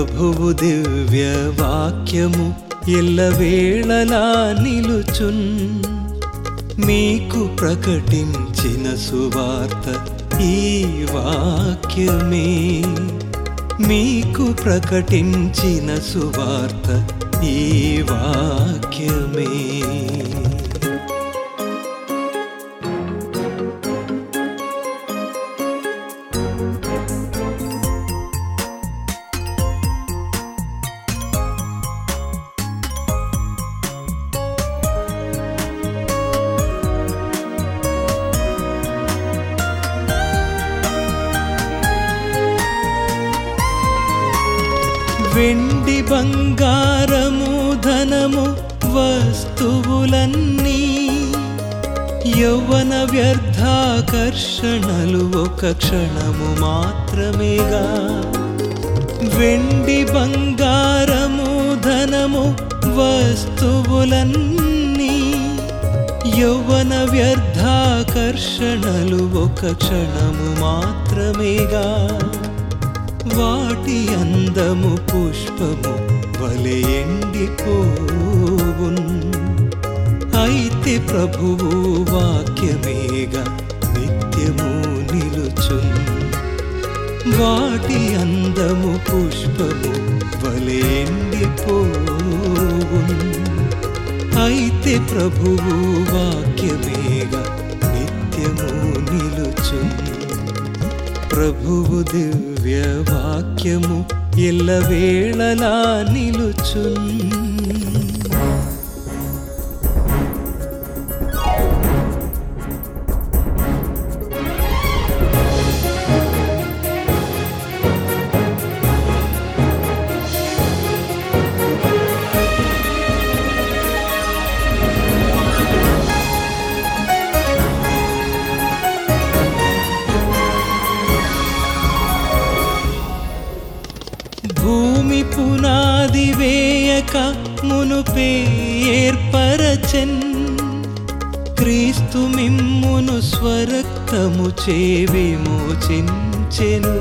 ప్రభువు దివ్య వాక్యము ఎల్లవేళలా నిలుచున్. మీకు ప్రకటించిన సువార్త ఈ వాక్యమే. మీకు ప్రకటించిన సువార్త ఈ వాక్యమే. వెండి బంగారము ధనము వస్తువులన్నీ యౌవన వ్యర్థాకర్షణలు ఒక క్షణము మాత్రమేగా. వెండి బంగారము ధనము వస్తువులన్నీ యౌవన వ్యర్థాకర్షణలు ఒక క్షణము మాత్రమేగా. వాటి అందము పుష్పము వలె ఎండిపోవున్. అయితే ప్రభువు వాక్యమేగా నిత్యము నిలుచున్. వాటి అందము పుష్పము వలె ఎండిపోవున్. అయితే ప్రభువు వాక్య ప్రభువు దివ్య వాక్యము ఎల్లవేళలా నిలుచున్ స్వరక్తము విమోచించెను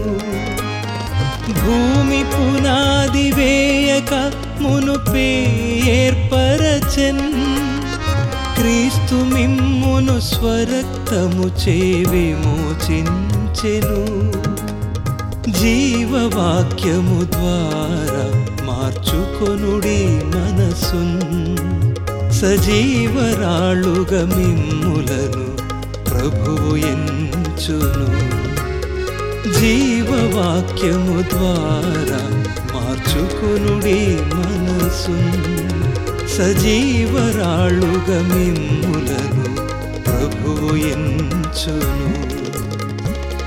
భూమి పునాది వేయక మునుపే ఏర్పరచెన్. క్రీస్తు మిమ్మును స్వరక్తము చే విమోచించెను జీవవాక్యము ద్వారా మార్చుకొనుడి మనసున్. సజీవరాళుగా మిమ్ములను ప్రభువు మార్చును. జీవవాక్యము ద్వారా మార్చుకునుడి మనసు. సజీవరాళుగా మిమ్ములను ప్రభువు ఎంచును.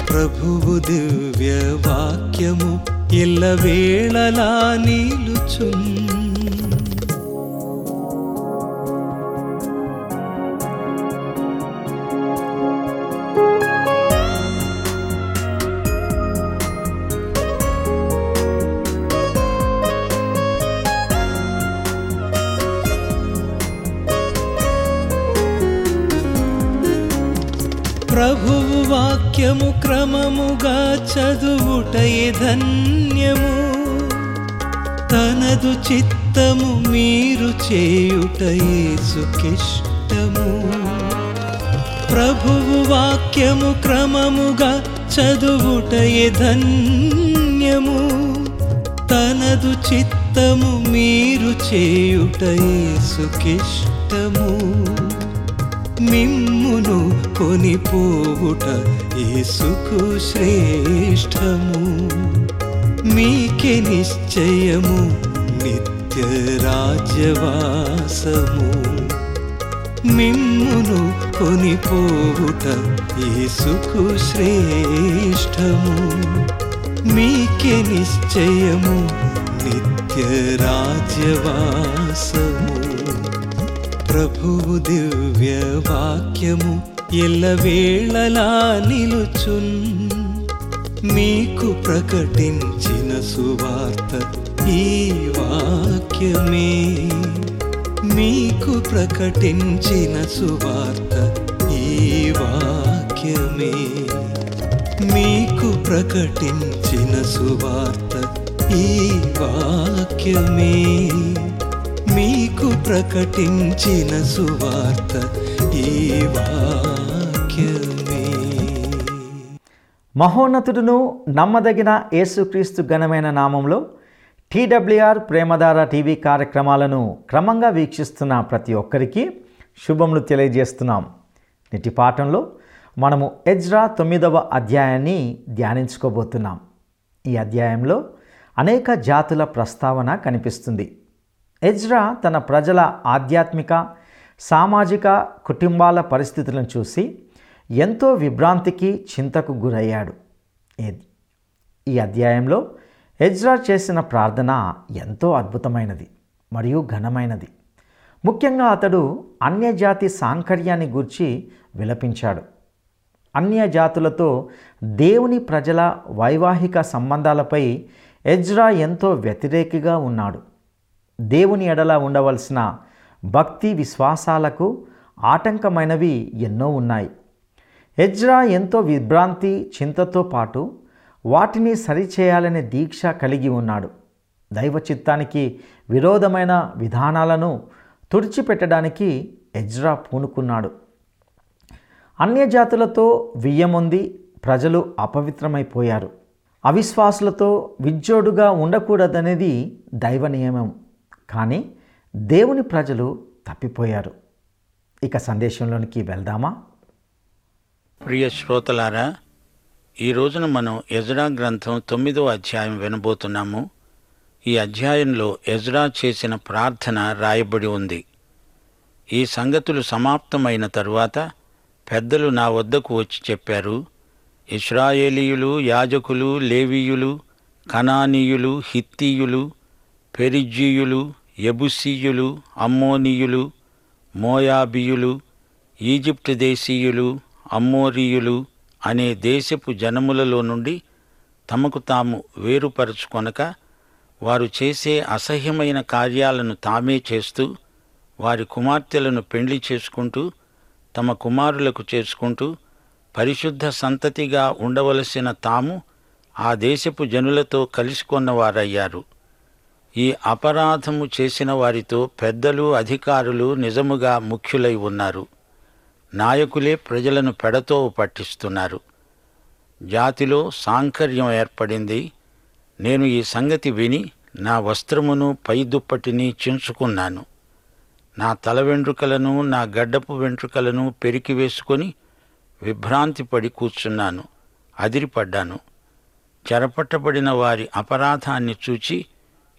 ప్రభువు దివ్య వాక్యము ఎల్లవేళలా నిలుచున్. వాక్యము క్రమముగా చదువుటయే ధన్యము. తనదు చిత్తము మీరు చేయుటయే సుకిష్టము ప్రభువు వాక్యము క్రమముగా చదువుటయే ధన్యము. తనదు చిత్తము మీరు చేయుటయే సుకిష్టము మిమ్మును కొనిపోవుట ఏసుకు శ్రేష్టము. మీకే నిశ్చయము నిత్య రాజ్యవాసము మిమ్మును కొనిపోవుట ఏసుకు శ్రేష్టము. మీకే నిశ్చయము నిత్య రాజ్యవాసము ప్రభువు దివ్య వాక్యము ఎల్లవేళలా నిలుచున్. మీకు ప్రకటించిన సువార్త ఈ వాక్యమే. మీకు ప్రకటించిన సువార్త ఈ వాక్యమే. మీకు ప్రకటించిన సువార్త ఈ వాక్యమే. ప్రకటించిన సువార్త ఈ వాక్యమే. మహోన్నతుడును నమ్మదగిన యేసుక్రీస్తు ఘనమైన నామంలో టీడబ్ల్యూఆర్ ప్రేమధార టీవీ కార్యక్రమాలను క్రమంగా వీక్షిస్తున్న ప్రతి ఒక్కరికి శుభములు తెలియజేస్తున్నాం. నేటి పాఠంలో మనము ఎజ్రా తొమ్మిదవ అధ్యాయాన్ని ధ్యానించుకోబోతున్నాం. ఈ అధ్యాయంలో అనేక జాతుల ప్రస్తావన కనిపిస్తుంది. ఎజ్రా తన ప్రజల ఆధ్యాత్మిక సామాజిక కుటుంబాల పరిస్థితులను చూసి ఎంతో విభ్రాంతికి చింతకు గురయ్యాడు. ఏ- ఈ అధ్యాయంలో ఎజ్రా చేసిన ప్రార్థన ఎంతో అద్భుతమైనది మరియు ఘనమైనది. ముఖ్యంగా అతడు అన్యజాతి సాంకర్యాన్ని గూర్చి విలపించాడు. అన్య జాతులతో దేవుని ప్రజల వైవాహిక సంబంధాలపై ఎజ్రా ఎంతో వ్యతిరేకిగా ఉన్నాడు. దేవుని ఎడల ఉండవలసిన భక్తి విశ్వాసాలకు ఆటంకమైనవి ఎన్నో ఉన్నాయి. ఎజ్రా ఎంతో విభ్రాంతి చింతతో పాటు వాటిని సరిచేయాలనే దీక్ష కలిగి ఉన్నాడు. దైవ చిత్తానికి విరోధమైన విధానాలను తుడిచిపెట్టడానికి ఎజ్రా పూనుకున్నాడు. అన్యజాతులతో వియ్యముంది ప్రజలు అపవిత్రమైపోయారు. అవిశ్వాసులతో విజ్జోడుగా ఉండకూడదనేది దైవ నియమం. కానీ దేవుని ప్రజలు తప్పిపోయారు. ఇక సందేశంలోనికి వెళ్దామా? ప్రియ శ్రోతలారా ఈ రోజున మనం ఎజ్రా గ్రంథం తొమ్మిదో అధ్యాయం వినబోతున్నాము. ఈ అధ్యాయంలో ఎజ్రా చేసిన ప్రార్థన రాయబడి ఉంది. ఈ సంగతులు సమాప్తమైన తరువాత పెద్దలు నా వద్దకు వచ్చి చెప్పారు ఇస్రాయేలీయులు యాజకులు లేవీయులు కనానీయులు హిత్తీయులు పెరిజీయులు ఎబుసీయులు అమ్మోనీయులు మోయాబియులు ఈజిప్టు దేశీయులు అమ్మోరీయులు అనే దేశపు జనములలో నుండి తమకు తాము వేరుపరుచుకొనక వారు చేసే అసహ్యమైన కార్యాలను తామే చేస్తూ వారి కుమార్తెలను పెండ్లి చేసుకుంటూ తమ కుమారులకు చేసుకుంటూ పరిశుద్ధ సంతతిగా ఉండవలసిన తాము ఆ దేశపు జనులతో కలిసికొన్నవారయ్యారు. ఈ అపరాధము చేసిన వారితో పెద్దలు అధికారులు నిజముగా ముఖ్యులై ఉన్నారు. నాయకులే ప్రజలను పెడతో పట్టిస్తున్నారు. జాతిలో సాంకర్యం ఏర్పడింది. నేను ఈ సంగతి విని నా వస్త్రమును పై దుప్పటిని చించుకున్నాను. నా తల వెంట్రుకలను నా గడ్డపు వెంట్రుకలను పెరికి వేసుకొని విభ్రాంతి పడి కూర్చున్నాను. అదిరిపడ్డాను. చెరపట్టబడిన వారి అపరాధాన్ని చూచి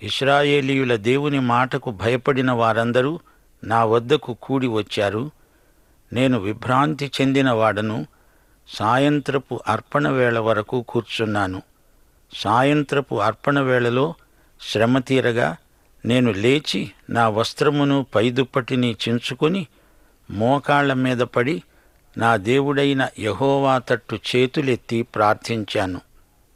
ఇస్రాయేలీయుల దేవుని మాటకు భయపడిన వారందరూ నా వద్దకు కూడి వచ్చారు. నేను విభ్రాంతి చెందిన వాడను. సాయంత్రపు అర్పణ వేళ వరకు కూర్చున్నాను. సాయంత్రపు అర్పణ వేళలో శ్రమ తీరగా నేను లేచి నా వస్త్రమును పైదుప్పటిని చించుకొని మోకాళ్ళ మీద పడి నా దేవుడైన యహోవా తట్టు చేతులెత్తి ప్రార్థించాను.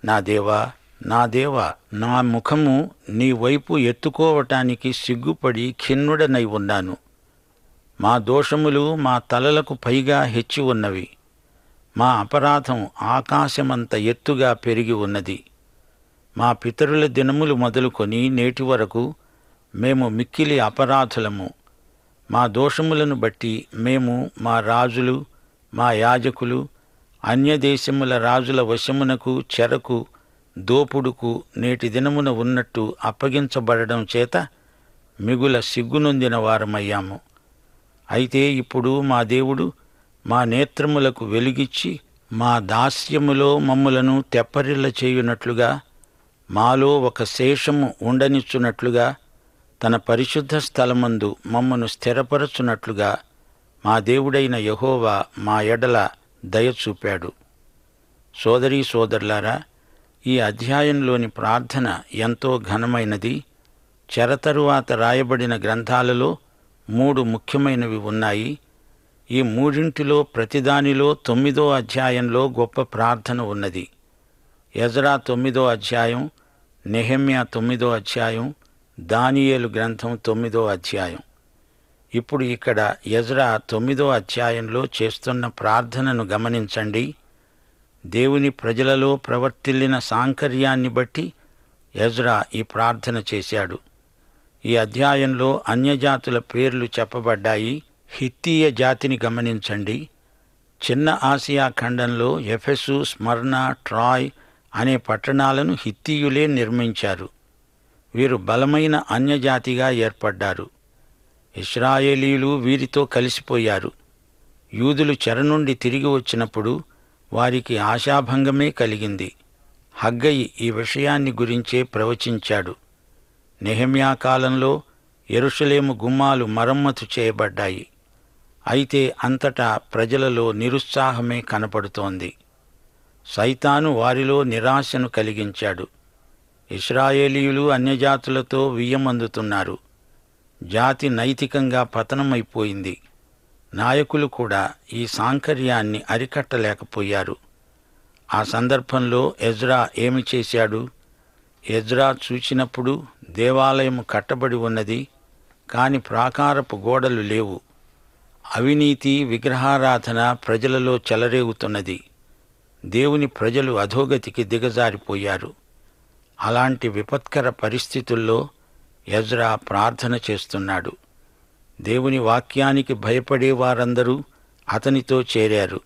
నా దేవా నా దేవా నా ముఖము నీ వైపు ఎత్తుకోవటానికి సిగ్గుపడి ఖిన్నుడనై ఉన్నాను. మా దోషములు మా తలలకు పైగా హెచ్చి ఉన్నవి. మా అపరాధం ఆకాశమంత ఎత్తుగా పెరిగి ఉన్నది. మా పితరుల దినములు మొదలుకొని నేటి వరకు మేము మిక్కిలి అపరాధులము. మా దోషములను బట్టి మేము మా రాజులు మా యాజకులు అన్యదేశముల రాజుల వశమునకు చెరకు దోపుడుకు నేటి దినమున ఉన్నట్టు అప్పగించబడడం చేత మిగుల సిగ్గునొందిన వారమయ్యాము. అయితే ఇప్పుడు మా దేవుడు మా నేత్రములకు వెలుగిచ్చి మా దాస్యములో మమ్ములను తెప్పరిల్ల చేయునట్లుగా మాలో ఒక శేషము ఉండనిచ్చునట్లుగా తన పరిశుద్ధ స్థలమందు మమ్మను స్థిరపరచునట్లుగా మా దేవుడైన యహోవా మా ఎడల దయ చూపాడు. సోదరీ సోదరులారా ఈ అధ్యాయంలోని ప్రార్థన ఎంతో ఘనమైనది. చెరతరువాత రాయబడిన గ్రంథాలలో మూడు ముఖ్యమైనవి ఉన్నాయి. ఈ మూడింటిలో ప్రతిదానిలో తొమ్మిదో అధ్యాయంలో గొప్ప ప్రార్థన ఉన్నది. ఎజరా తొమ్మిదో అధ్యాయం నెహమ్యా తొమ్మిదో అధ్యాయం దానియేలు గ్రంథం తొమ్మిదో అధ్యాయం. ఇప్పుడు ఇక్కడ ఎజరా తొమ్మిదో అధ్యాయంలో చేస్తున్న ప్రార్థనను గమనించండి. దేవుని ప్రజలలో ప్రవర్తిల్లిన సాంకర్యాన్ని బట్టి ఎజ్రా ఈ ప్రార్థన చేశాడు. ఈ అధ్యాయంలో అన్యజాతుల పేర్లు చెప్పబడ్డాయి. హిత్తీయ జాతిని గమనించండి. చిన్న ఆసియా ఖండంలో ఎఫెసు స్మర్ణ ట్రాయ్ అనే పట్టణాలను హిత్తీయులే నిర్మించారు. వీరు బలమైన అన్యజాతిగా ఏర్పడ్డారు. ఇస్రాయేలీలు వీరితో కలిసిపోయారు. యూదులు చెర నుండి తిరిగి వచ్చినప్పుడు వారికి ఆశాభంగమే కలిగింది. హగ్గయి ఈ విషయాన్ని గురించే ప్రవచించాడు. నెహమ్యా కాలంలో ఎరుషలేము గుమ్మాలు మరమ్మతు చేయబడ్డాయి. అయితే అంతటా ప్రజలలో నిరుత్సాహమే కనపడుతోంది. సైతాను వారిలో నిరాశను కలిగించాడు. ఇస్రాయేలీయులు అన్యజాతులతో వియ్యమందుతున్నారు. జాతి నైతికంగా పతనమైపోయింది. నాయకులు కూడా ఈ సాంకర్యాన్ని అరికట్టలేకపోయారు. ఆ సందర్భంలో ఎజ్రా ఏమి చేశాడు? ఎజ్రా చూచినప్పుడు దేవాలయం కట్టబడి ఉన్నది కాని ప్రాకారపు గోడలు లేవు. అవినీతి విగ్రహారాధన ప్రజలలో చెలరేగుతున్నది. దేవుని ప్రజలు అధోగతికి దిగజారిపోయారు. అలాంటి విపత్కర పరిస్థితుల్లో ఎజ్రా ప్రార్థన చేస్తున్నాడు. దేవుని వాక్యానికి భయపడే వారందరూ అతనితో చేరారు.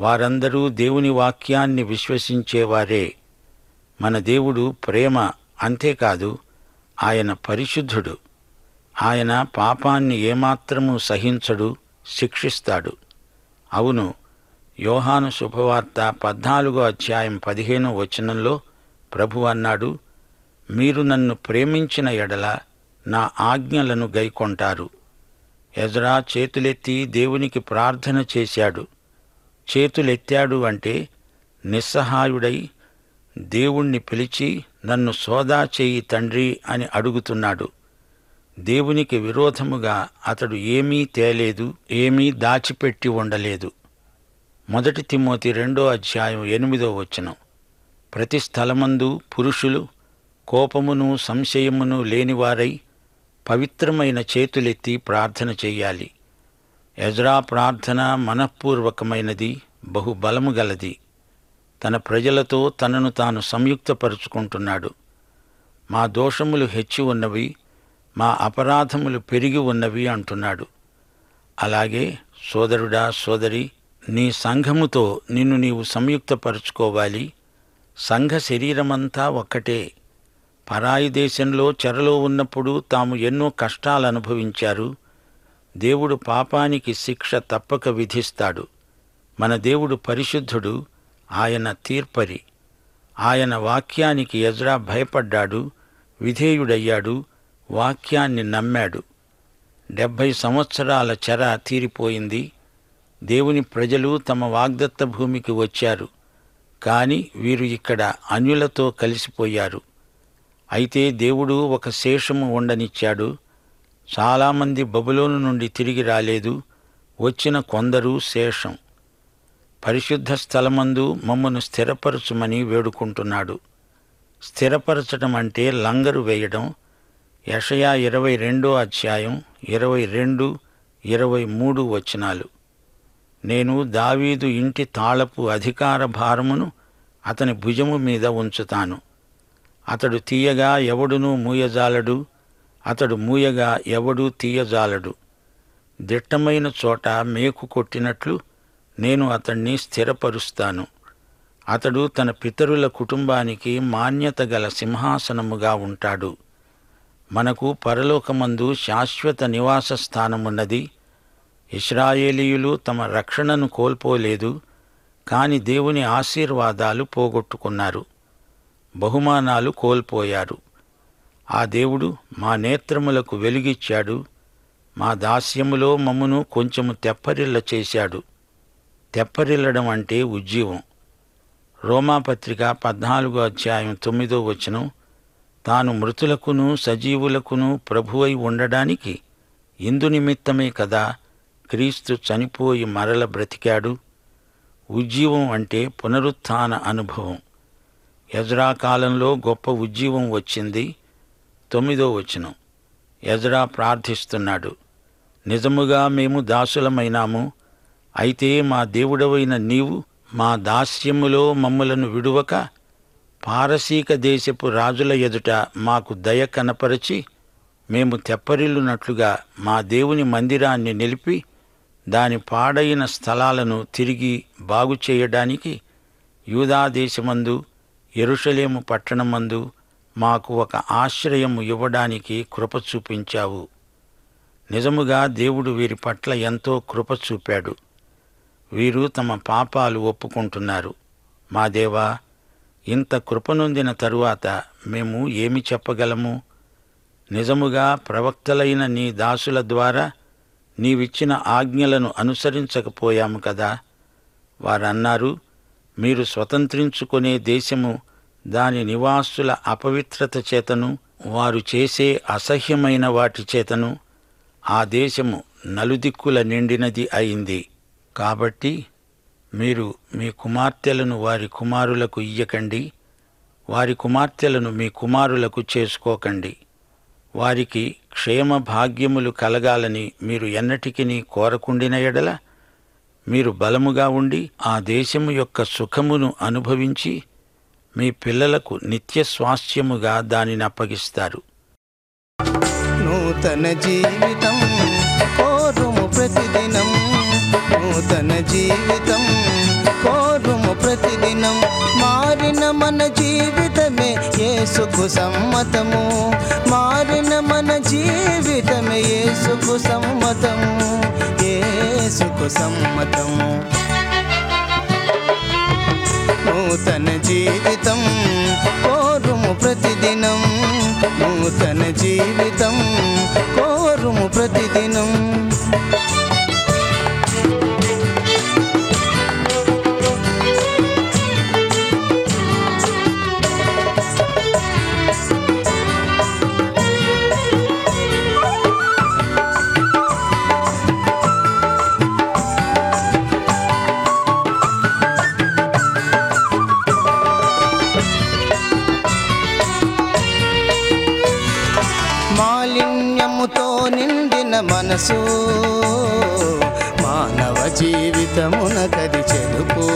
వారందరూ దేవుని వాక్యాన్ని విశ్వసించేవారే. మన దేవుడు ప్రేమ అంతేకాదు ఆయన పరిశుద్ధుడు. ఆయన పాపాన్ని ఏమాత్రము సహించడు శిక్షిస్తాడు. అవును యోహాను శుభవార్త పద్నాలుగో అధ్యాయం పదిహేనో వచనంలో ప్రభు అన్నాడు మీరు నన్ను ప్రేమించిన ఎడల నా ఆజ్ఞలను గైకొంటారు. ఎజ్రా చేతులెత్తి దేవునికి ప్రార్థన చేశాడు. చేతులెత్తాడు అంటే నిస్సహాయుడై దేవుణ్ణి పిలిచి నన్ను సోదా చేయి తండ్రి అని అడుగుతున్నాడు. దేవునికి విరోధముగా అతడు ఏమీ తేలేదు ఏమీ దాచిపెట్టి ఉండలేదు. మొదటి తిమ్మోతి రెండో అధ్యాయం ఎనిమిదో వచనం. ప్రతి స్థలమందు పురుషులు కోపమును సంశయమును లేనివారై పవిత్రమైన చేతులెత్తి ప్రార్థన చేయాలి. ఎజ్రా ప్రార్థన మనఃపూర్వకమైనది బహుబలము గలది. తన ప్రజలతో తనను తాను సంయుక్తపరుచుకుంటున్నాడు. మా దోషములు హెచ్చి ఉన్నవి మా అపరాధములు పెరిగి ఉన్నవి అంటున్నాడు. అలాగే సోదరుడా సోదరి నీ సంఘముతో నిన్ను నీవు సంయుక్తపరుచుకోవాలి. సంఘ శరీరమంతా ఒక్కటే. పరాయి దేశంలో చెరలో ఉన్నప్పుడు తాము ఎన్నో కష్టాలు అనుభవించారు. దేవుడు పాపానికి శిక్ష తప్పక విధిస్తాడు. మన దేవుడు పరిశుద్ధుడు ఆయన తీర్పరి. ఆయన వాక్యానికి ఎజ్రా భయపడ్డాడు విధేయుడయ్యాడు వాక్యాన్ని నమ్మాడు. డెబ్భై సంవత్సరాల చెర తీరిపోయింది. దేవుని ప్రజలు తమ వాగ్దత్త భూమికి వచ్చారు. కాని వీరు ఇక్కడ అన్యులతో కలిసిపోయారు. అయితే దేవుడు ఒక శేషము ఉండనిచ్చాడు. చాలామంది బబులోను నుండి తిరిగి రాలేదు. వచ్చిన కొందరు శేషం. పరిశుద్ధ స్థలమందు మమ్మను స్థిరపరచుమని వేడుకుంటున్నాడు. స్థిరపరచడం అంటే లంగరు వేయడం. యషయా ఇరవై రెండో అధ్యాయం ఇరవై రెండు ఇరవై మూడు వచనాలు. నేను దావీదు ఇంటి తాళపు అధికార భారమును అతని భుజము మీద ఉంచుతాను. అతడు తీయగా ఎవడునూ మూయజాలడు అతడు మూయగా ఎవడూ తీయజాలడు. దిట్టమైన చోట మేకు కొట్టినట్లు నేను అతణ్ణి స్థిరపరుస్తాను. అతడు తన పితరుల కుటుంబానికి మాన్యత గల సింహాసనముగా ఉంటాడు. మనకు పరలోకమందు శాశ్వత నివాస స్థానమున్నది. ఇస్రాయేలీయులు తమ రక్షణను కోల్పోలేదు కాని దేవుని ఆశీర్వాదాలు పోగొట్టుకున్నారు. బహుమానాలు కోల్పోయారు. ఆ దేవుడు మా నేత్రములకు వెలుగిచ్చాడు. మా దాస్యములో మమ్మును కొంచెము తెప్పరిల్ల చేశాడు. తెప్పరిల్లడం అంటే ఉజ్జీవం. రోమాపత్రిక పద్నాలుగో అధ్యాయం తొమ్మిదో వచనం తాను మృతులకును సజీవులకును ప్రభువై ఉండడానికి ఇందు నిమిత్తమే కదా క్రీస్తు చనిపోయి మరల బ్రతికాడు. ఉజ్జీవం అంటే పునరుత్థాన అనుభవం. ఎజ్రా కాలంలో గొప్ప ఉజ్జీవం వచ్చింది. తొమ్మిదో వచనం. ఎజ్రా ప్రార్థిస్తున్నాడు. నిజముగా మేము దాసులమైనాము. అయితే మా దేవుడవైన నీవు మా దాస్యములో మమ్మలను విడువక పారసీక దేశపు రాజుల ఎదుట మాకు దయ కనపరచి మేము తెప్పరిల్లునట్లుగా మా దేవుని మందిరాన్ని నిలిపి దాని పాడైన స్థలాలను తిరిగి బాగు చేయడానికి యూదాదేశమందు ఎరుషలేము పట్టణమందు మాకు ఒక ఆశ్రయము ఇవ్వడానికి కృప చూపించావు. నిజముగా దేవుడు వీరి పట్ల ఎంతో కృప చూపాడు. వీరు తమ పాపాలు ఒప్పుకుంటున్నారు. మా దేవా ఇంత కృపనొందిన తరువాత మేము ఏమి చెప్పగలము? నిజముగా ప్రవక్తలైన నీ దాసుల ద్వారా నీవిచ్చిన ఆజ్ఞలను అనుసరించకపోయాము కదా? వారన్నారు మీరు స్వతంత్రించుకునే దేశము దాని నివాసుల అపవిత్రత చేతను వారు చేసే అసహ్యమైన వాటి చేతను ఆ దేశము నలుదిక్కుల నిండినది అయింది. కాబట్టి మీరు మీ కుమార్తెలను వారి కుమారులకు ఇయ్యకండి వారి కుమార్తెలను మీ కుమారులకు చేసుకోకండి. వారికి క్షేమ భాగ్యములు కలగాలని మీరు ఎన్నటికిని కోరకుండిన ఎడల మీరు బలముగా ఉండి ఆ దేశము యొక్క సుఖమును అనుభవించి మీ పిల్లలకు నిత్య స్వాస్థ్యముగా దానిని అప్పగిస్తారు. నూతన జీవితం కోరుము ప్రతిదినం. నూతన జీవితం కోరుము ప్రతిదినం. మారిన మన జీవితం యేసుకు సమ్మతము. మారిన మన జీవితమే యేసుకు సమ్మతము. యేసుకు సమ్మతము. నూతన జీవితం కోరుము ప్రతిదినం. నూతన జీవితం కోరుము ప్రతిదినం. మనసు మానవ జీవితమున కది చెరుపు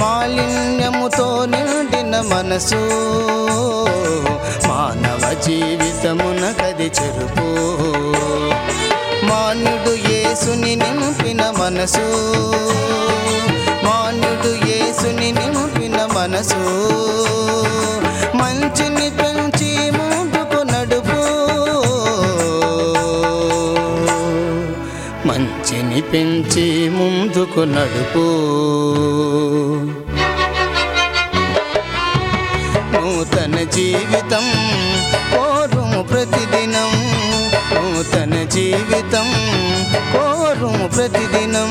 మాలిన్యముతో నిండిన మనసు మానవ జీవితమున కది చెరుపు మాన్యుడు ఏసుని నింపిన మనసు మాన్యుడు ఏసుని నింపిన మనసు మంచిని పెంచి ముందుకు నడుపు. మంచిని పెంచి ముందుకు నడుపు. నూతన జీవితం కోరుము ప్రతిదినం. నూతన జీవితం కోరుము ప్రతిదినం.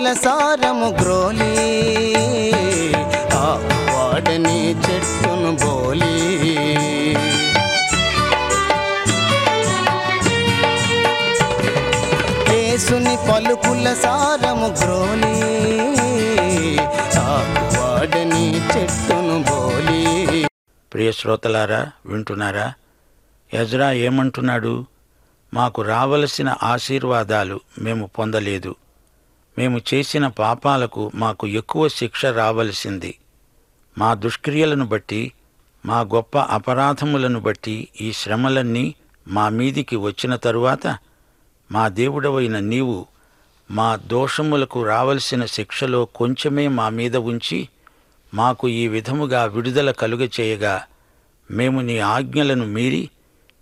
పలుకుల సారము గ్రోలి ఆ వాడని చెట్టును బోలి. కేసుని పలుకుల సారము గ్రోలి ఆ వాడని చెట్టును బోలి. ప్రియ శ్రోతలారా వింటున్నారా? ఎజ్రా ఏమంటున్నాడు? మాకు రావలసిన ఆశీర్వాదాలు మేము పొందలేదు. మేము చేసిన పాపాలకు మాకు ఎక్కువ శిక్ష రావలసింది. మా దుష్క్రియలను బట్టి మా గొప్ప అపరాధములను బట్టి ఈ శ్రమలన్నీ మా మీదికి వచ్చిన తరువాత మా దేవుడవైన నీవు మా దోషములకు రావలసిన శిక్షలో కొంచెమే మా మీద ఉంచి మాకు ఈ విధముగా విడుదల కలుగచేయగా మేము నీ ఆజ్ఞలను మీరి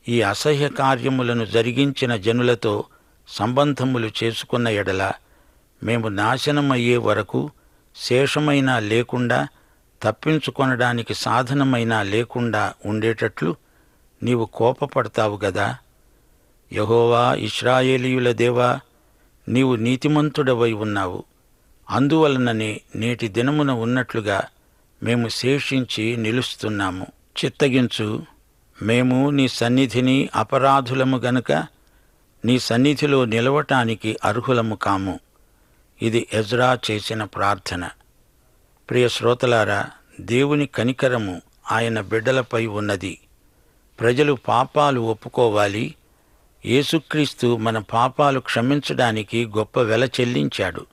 ఈ అసహ్య కార్యములను జరిగించిన జనులతో సంబంధములు చేసుకున్న ఎడల మేము నాశనమయ్యే వరకు శేషమైనా లేకుండా తప్పించుకొనడానికి సాధనమైనా లేకుండా ఉండేటట్లు నీవు కోపపడతావు గదా. యహోవా ఇస్రాయేలీయుల దేవా నీవు నీతిమంతుడవై ఉన్నావు. అందువలననే నేటి దినమున ఉన్నట్లుగా మేము శేషించి నిలుస్తున్నాము. చిత్తగించు. మేము నీ సన్నిధిని అపరాధులము గనుక నీ సన్నిధిలో నిలవటానికి అర్హులము కాము. ఇది ఎజ్రా చేసిన ప్రార్థన. ప్రియ శ్రోతలారా దేవుని కనికరము ఆయన బిడ్డలపై ఉన్నది. ప్రజలు పాపాలు ఒప్పుకోవాలి. యేసుక్రీస్తు మన పాపాలు క్షమించడానికి గొప్ప వెల చెల్లించాడు.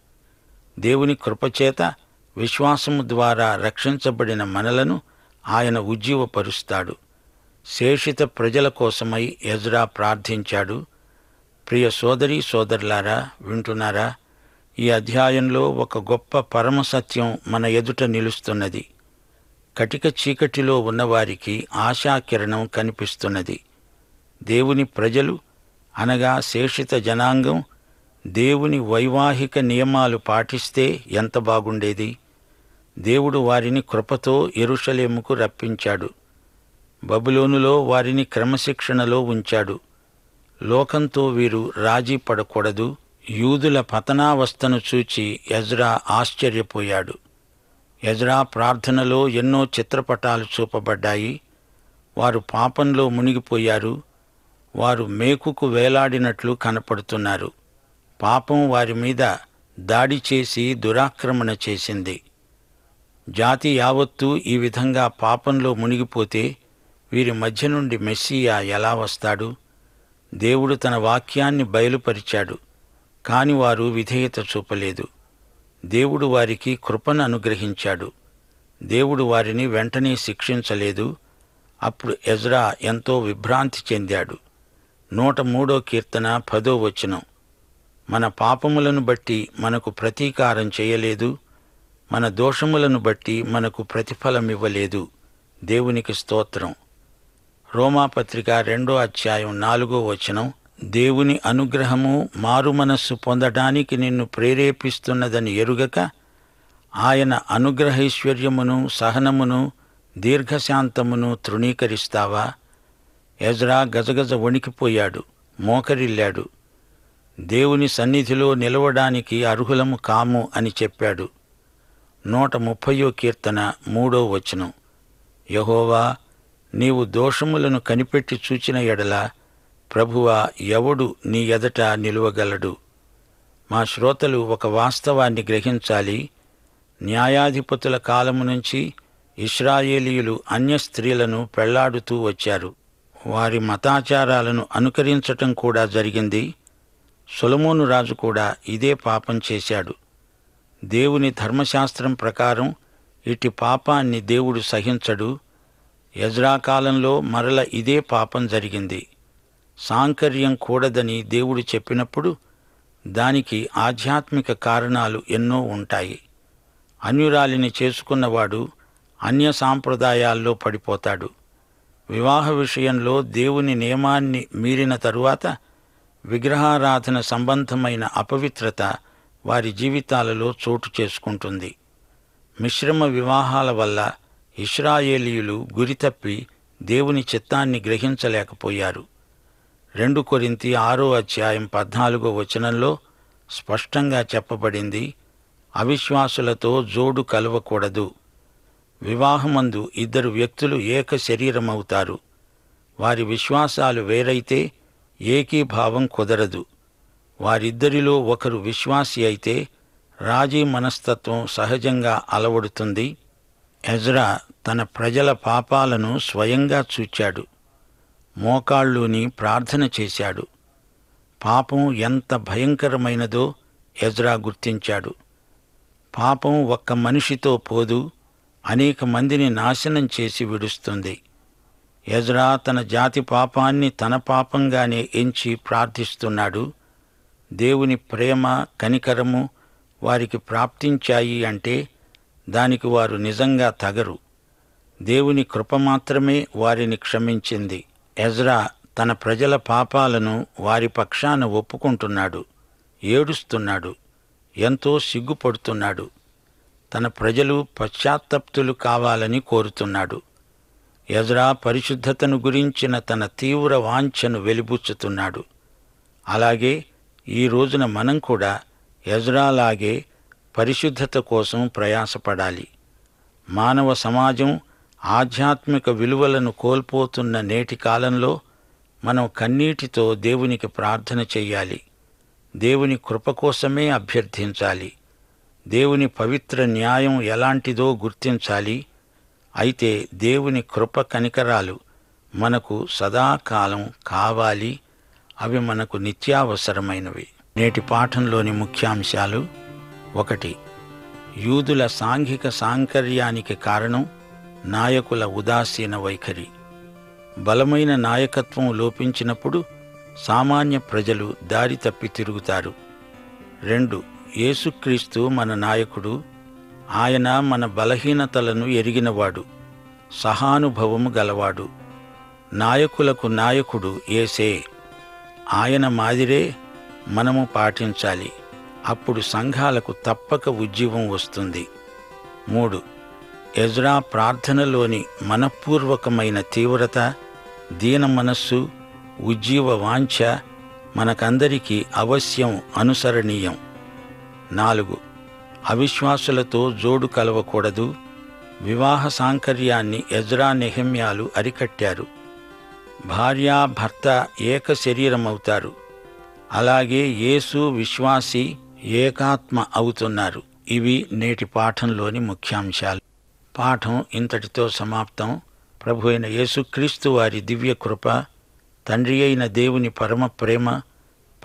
దేవుని కృపచేత విశ్వాసము ద్వారా రక్షించబడిన మనలను ఆయన ఉజ్జీవపరుస్తాడు. శేషిత ప్రజల కోసమై ఎజ్రా ప్రార్థించాడు. ప్రియ సోదరి సోదరులారా వింటున్నారా? ఈ అధ్యాయంలో ఒక గొప్ప పరమ సత్యం మన ఎదుట నిలుస్తున్నది. కటిక చీకటిలో ఉన్నవారికి ఆశాకిరణం కనిపిస్తున్నది. దేవుని ప్రజలు అనగా శేషిత జనాంగం దేవుని వైవాహిక నియమాలు పాటిస్తే ఎంత బాగుండేది. దేవుడు వారిని కృపతో ఎరుషలేముకు రప్పించాడు. బబులోనులో వారిని క్రమశిక్షణలో ఉంచాడు. లోకంతో వీరు రాజీ పడకూడదు. యూదుల పతనావస్థను చూచి యజ్రా ఆశ్చర్యపోయాడు. యజ్రా ప్రార్థనలో ఎన్నో చిత్రపటాలు చూపబడ్డాయి. వారు పాపంలో మునిగిపోయారు. వారు మేకుకు వేలాడినట్లు కనపడుతున్నారు. పాపం వారి మీద దాడి చేసి దురాక్రమణ చేసింది. జాతి యావత్తూ ఈ విధంగా పాపంలో మునిగిపోతే వీరి మధ్య నుండి మెస్సియా ఎలా వస్తాడు? దేవుడు తన వాక్యాన్ని బయలుపరిచాడు. కాని వారు విధేయత చూపలేదు. దేవుడు వారికి కృపను అనుగ్రహించాడు. దేవుడు వారిని వెంటనే శిక్షించలేదు. అప్పుడు ఎజ్రా ఎంతో విభ్రాంతి చెందాడు. నూట మూడో కీర్తన పదో వచనం. మన పాపములను బట్టి మనకు ప్రతీకారం చేయలేదు. మన దోషములను బట్టి మనకు ప్రతిఫలమివ్వలేదు దేవునికి స్తోత్రం. రోమాపత్రిక రెండో అధ్యాయం నాలుగో వచనం. దేవుని అనుగ్రహము మారుమనస్సు పొందడానికి నిన్ను ప్రేరేపిస్తున్నదని ఎరుగక ఆయన అనుగ్రహైశ్వర్యమును సహనమును దీర్ఘశాంతమును తృణీకరిస్తావా? ఎజ్రా గజగజ వణికిపోయాడు మోకరిల్లాడు. దేవుని సన్నిధిలో నిలవడానికి అర్హులము కాము అని చెప్పాడు. నూట ముప్పయో కీర్తన మూడో వచనం. యహోవా నీవు దోషములను కనిపెట్టి చూచిన ఎడల ప్రభువా ఎవడు నీ ఎదట నిలువగలడు? మా శ్రోతలు ఒక వాస్తవాన్ని గ్రహించాలి. న్యాయాధిపతుల కాలము నుంచి ఇస్రాయేలీయులు అన్య స్త్రీలను పెళ్ళాడుతూ వచ్చారు. వారి మతాచారాలను అనుకరించటం కూడా జరిగింది. సొలమోను రాజు కూడా ఇదే పాపం చేశాడు. దేవుని ధర్మశాస్త్రం ప్రకారం ఇటు పాపాన్ని దేవుడు సహించడు. యజ్రా కాలంలో మరల ఇదే పాపం జరిగింది. సాంకర్యం కూడదని దేవుడు చెప్పినప్పుడు దానికి ఆధ్యాత్మిక కారణాలు ఎన్నో ఉంటాయి. అన్యురాలిని చేసుకున్నవాడు అన్య సాంప్రదాయాల్లో పడిపోతాడు. వివాహ విషయంలో దేవుని నియమాన్ని మీరిన తరువాత విగ్రహారాధన సంబంధమైన అపవిత్రత వారి జీవితాలలో చోటు చేసుకుంటుంది. మిశ్రమ వివాహాల వల్ల ఇస్రాయేలీయులు గురితప్పి దేవుని చిత్తాన్ని గ్రహించలేకపోయారు. రెండు కొరింతి ఆరో అధ్యాయం పద్నాలుగో వచనంలో స్పష్టంగా చెప్పబడింది అవిశ్వాసులతో జోడు కలవకూడదు. వివాహమందు ఇద్దరు వ్యక్తులు ఏక శరీరమవుతారు. వారి విశ్వాసాలు వేరైతే ఏకీభావం కుదరదు. వారిద్దరిలో ఒకరు విశ్వాసి అయితే రాజీ మనస్తత్వం సహజంగా అలవడుతుంది. ఎజ్రా తన ప్రజల పాపాలను స్వయంగా చూచాడు. మోకాళ్ళుని ప్రార్థన చేశాడు. పాపం ఎంత భయంకరమైనదో ఎజ్రా గుర్తించాడు. పాపం ఒక్క మనిషితో పోదు అనేక మందిని నాశనం చేసి విడుస్తుంది. ఎజ్రా తన జాతి పాపాన్ని తన పాపంగానే ఎంచి ప్రార్థిస్తున్నాడు. దేవుని ప్రేమ కనికరము వారికి ప్రాప్తించాయి అంటే దానికి వారు నిజంగా తగరు. దేవుని కృప మాత్రమే వారిని క్షమించింది. ఎజ్రా తన ప్రజల పాపాలను వారి పక్షాన ఒప్పుకుంటున్నాడు ఏడుస్తున్నాడు ఎంతో సిగ్గుపడుతున్నాడు. తన ప్రజలు పశ్చాత్తప్తులు కావాలని కోరుతున్నాడు. ఎజ్రా పరిశుద్ధతను గురించిన తన తీవ్ర వాంఛను వెలిబుచ్చుతున్నాడు. అలాగే ఈ రోజున మనం కూడా ఎజ్రాలాగే పరిశుద్ధత కోసం ప్రయాసపడాలి. మానవ సమాజం ఆధ్యాత్మిక విలువలను కోల్పోతున్న నేటి కాలంలో మనం కన్నీటితో దేవునికి ప్రార్థన చెయ్యాలి. దేవుని కృప కోసమే అభ్యర్థించాలి. దేవుని పవిత్ర న్యాయం ఎలాంటిదో గుర్తించాలి. అయితే దేవుని కృప కనికరాలు మనకు సదాకాలం కావాలి. అవి మనకు నిత్యావసరమైనవి. నేటి పాఠంలోని ముఖ్యాంశాలు ఒకటి. యూదుల సాంఘిక సాంకర్యానికి కారణం నాయకుల ఉదాసీన వైఖరి. బలమైన నాయకత్వం లోపించినప్పుడు సామాన్య ప్రజలు దారి తప్పి తిరుగుతారు. రెండు యేసుక్రీస్తు మన నాయకుడు ఆయన మన బలహీనతలను ఎరిగినవాడు సహానుభవము గలవాడు. నాయకులకు నాయకుడు ఏసే ఆయన మాదిరే మనము పాటించాలి. అప్పుడు సంఘాలకు తప్పక ఉజ్జీవం వస్తుంది. మూడు ఎజ్రా ప్రార్థనలోని మనపూర్వకమైన తీవ్రత దీన మనస్సు ఉజ్జీవ వాంఛ మనకందరికీ అవశ్యం అనుసరణీయం. నాలుగు. అవిశ్వాసులతో జోడు కలవకూడదు. వివాహ సాంకర్యాన్ని ఎజ్రా నెహమ్యాలు అరికట్టారు. భార్యా భర్త ఏక శరీరమవుతారు. అలాగే యేసు విశ్వాసి ఏకాత్మ అవుతున్నారు. ఇవి నేటి పాఠంలోని ముఖ్యాంశాలు. పాఠం ఇంతటితో సమాప్తం. ప్రభు అయిన యేసుక్రీస్తు వారి దివ్య కృప తండ్రి అయిన దేవుని పరమ ప్రేమ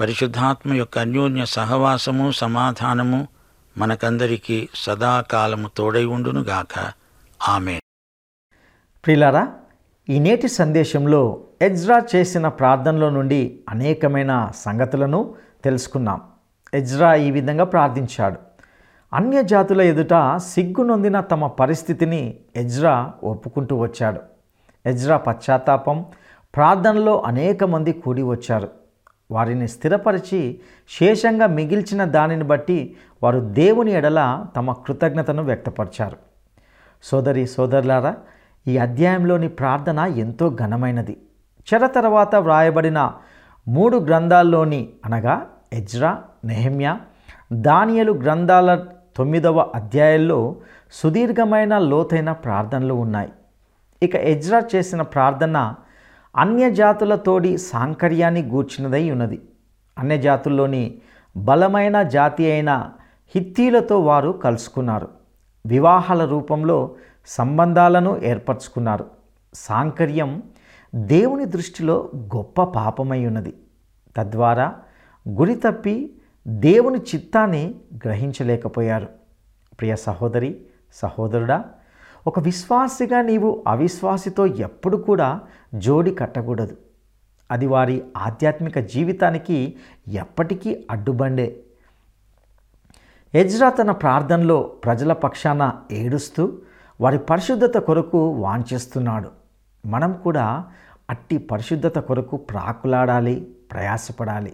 పరిశుద్ధాత్మ యొక్క అన్యోన్య సహవాసము సమాధానము మనకందరికీ సదాకాలము తోడై ఉండునుగాక ఆమె ప్రిలారా ఈ నేటి సందేశంలో ఎజ్రా చేసిన ప్రార్థనలో నుండి అనేకమైన సంగతులను తెలుసుకున్నాం. ఎజ్రా ఈ విధంగా ప్రార్థించాడు. అన్య జాతుల ఎదుట సిగ్గు నొందిన తమ పరిస్థితిని ఎజ్రా ఒప్పుకుంటూ వచ్చాడు. ఎజ్రా పశ్చాత్తాపం ప్రార్థనలో అనేక మంది కూడి వచ్చారు. వారిని స్థిరపరిచి శేషంగా మిగిల్చిన దానిని బట్టి వారు దేవుని ఎడల తమ కృతజ్ఞతను వ్యక్తపరిచారు. సోదరి సోదరులారా ఈ అధ్యాయంలోని ప్రార్థన ఎంతో ఘనమైనది. చెర తర్వాత వ్రాయబడిన మూడు గ్రంథాల్లోని అనగా ఎజ్రా నెహమ్యా దానియలు గ్రంథాల తొమ్మిదవ అధ్యాయంలో సుదీర్ఘమైన లోతైన ప్రార్థనలు ఉన్నాయి. ఇక ఎజ్రా చేసిన ప్రార్థన అన్యజాతులతోడి సాంకర్యాన్ని గూర్చినదై ఉన్నది. అన్యజాతుల్లోని బలమైన జాతి అయిన హిత్తీలతో వారు కలుసుకున్నారు. వివాహాల రూపంలో సంబంధాలను ఏర్పరచుకున్నారు. సాంకర్యం దేవుని దృష్టిలో గొప్ప పాపమై ఉన్నది. తద్వారా గురి తప్పి దేవుని చిత్తాన్ని గ్రహించలేకపోయారు. ప్రియ సహోదరి సహోదరుడా ఒక విశ్వాసిగా నీవు అవిశ్వాసితో ఎప్పుడు కూడా జోడి కట్టకూడదు. అది వారి ఆధ్యాత్మిక జీవితానికి ఎప్పటికీ అడ్డుబండే. ఎజ్రా తన ప్రార్థనలో ప్రజల పక్షాన ఏడుస్తూ వారి పరిశుద్ధత కొరకు వాంఛిస్తున్నాడు. మనం కూడా అట్టి పరిశుద్ధత కొరకు ప్రాకులాడాలి ప్రయాసపడాలి.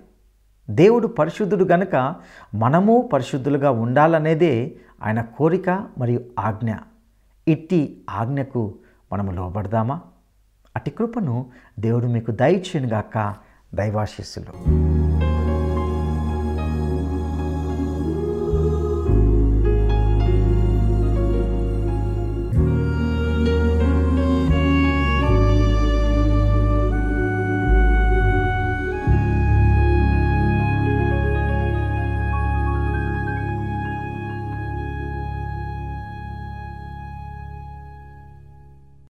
దేవుడు పరిశుద్ధుడు గనుక మనము పరిశుద్ధులుగా ఉండాలనేదే ఆయన కోరిక మరియు ఆజ్ఞ. ఇట్టి ఆజ్ఞకు మనము లోబడదామా? అటి కృపను దేవుడు మీకు దయచేయనుగాక. దైవాశిస్సులు.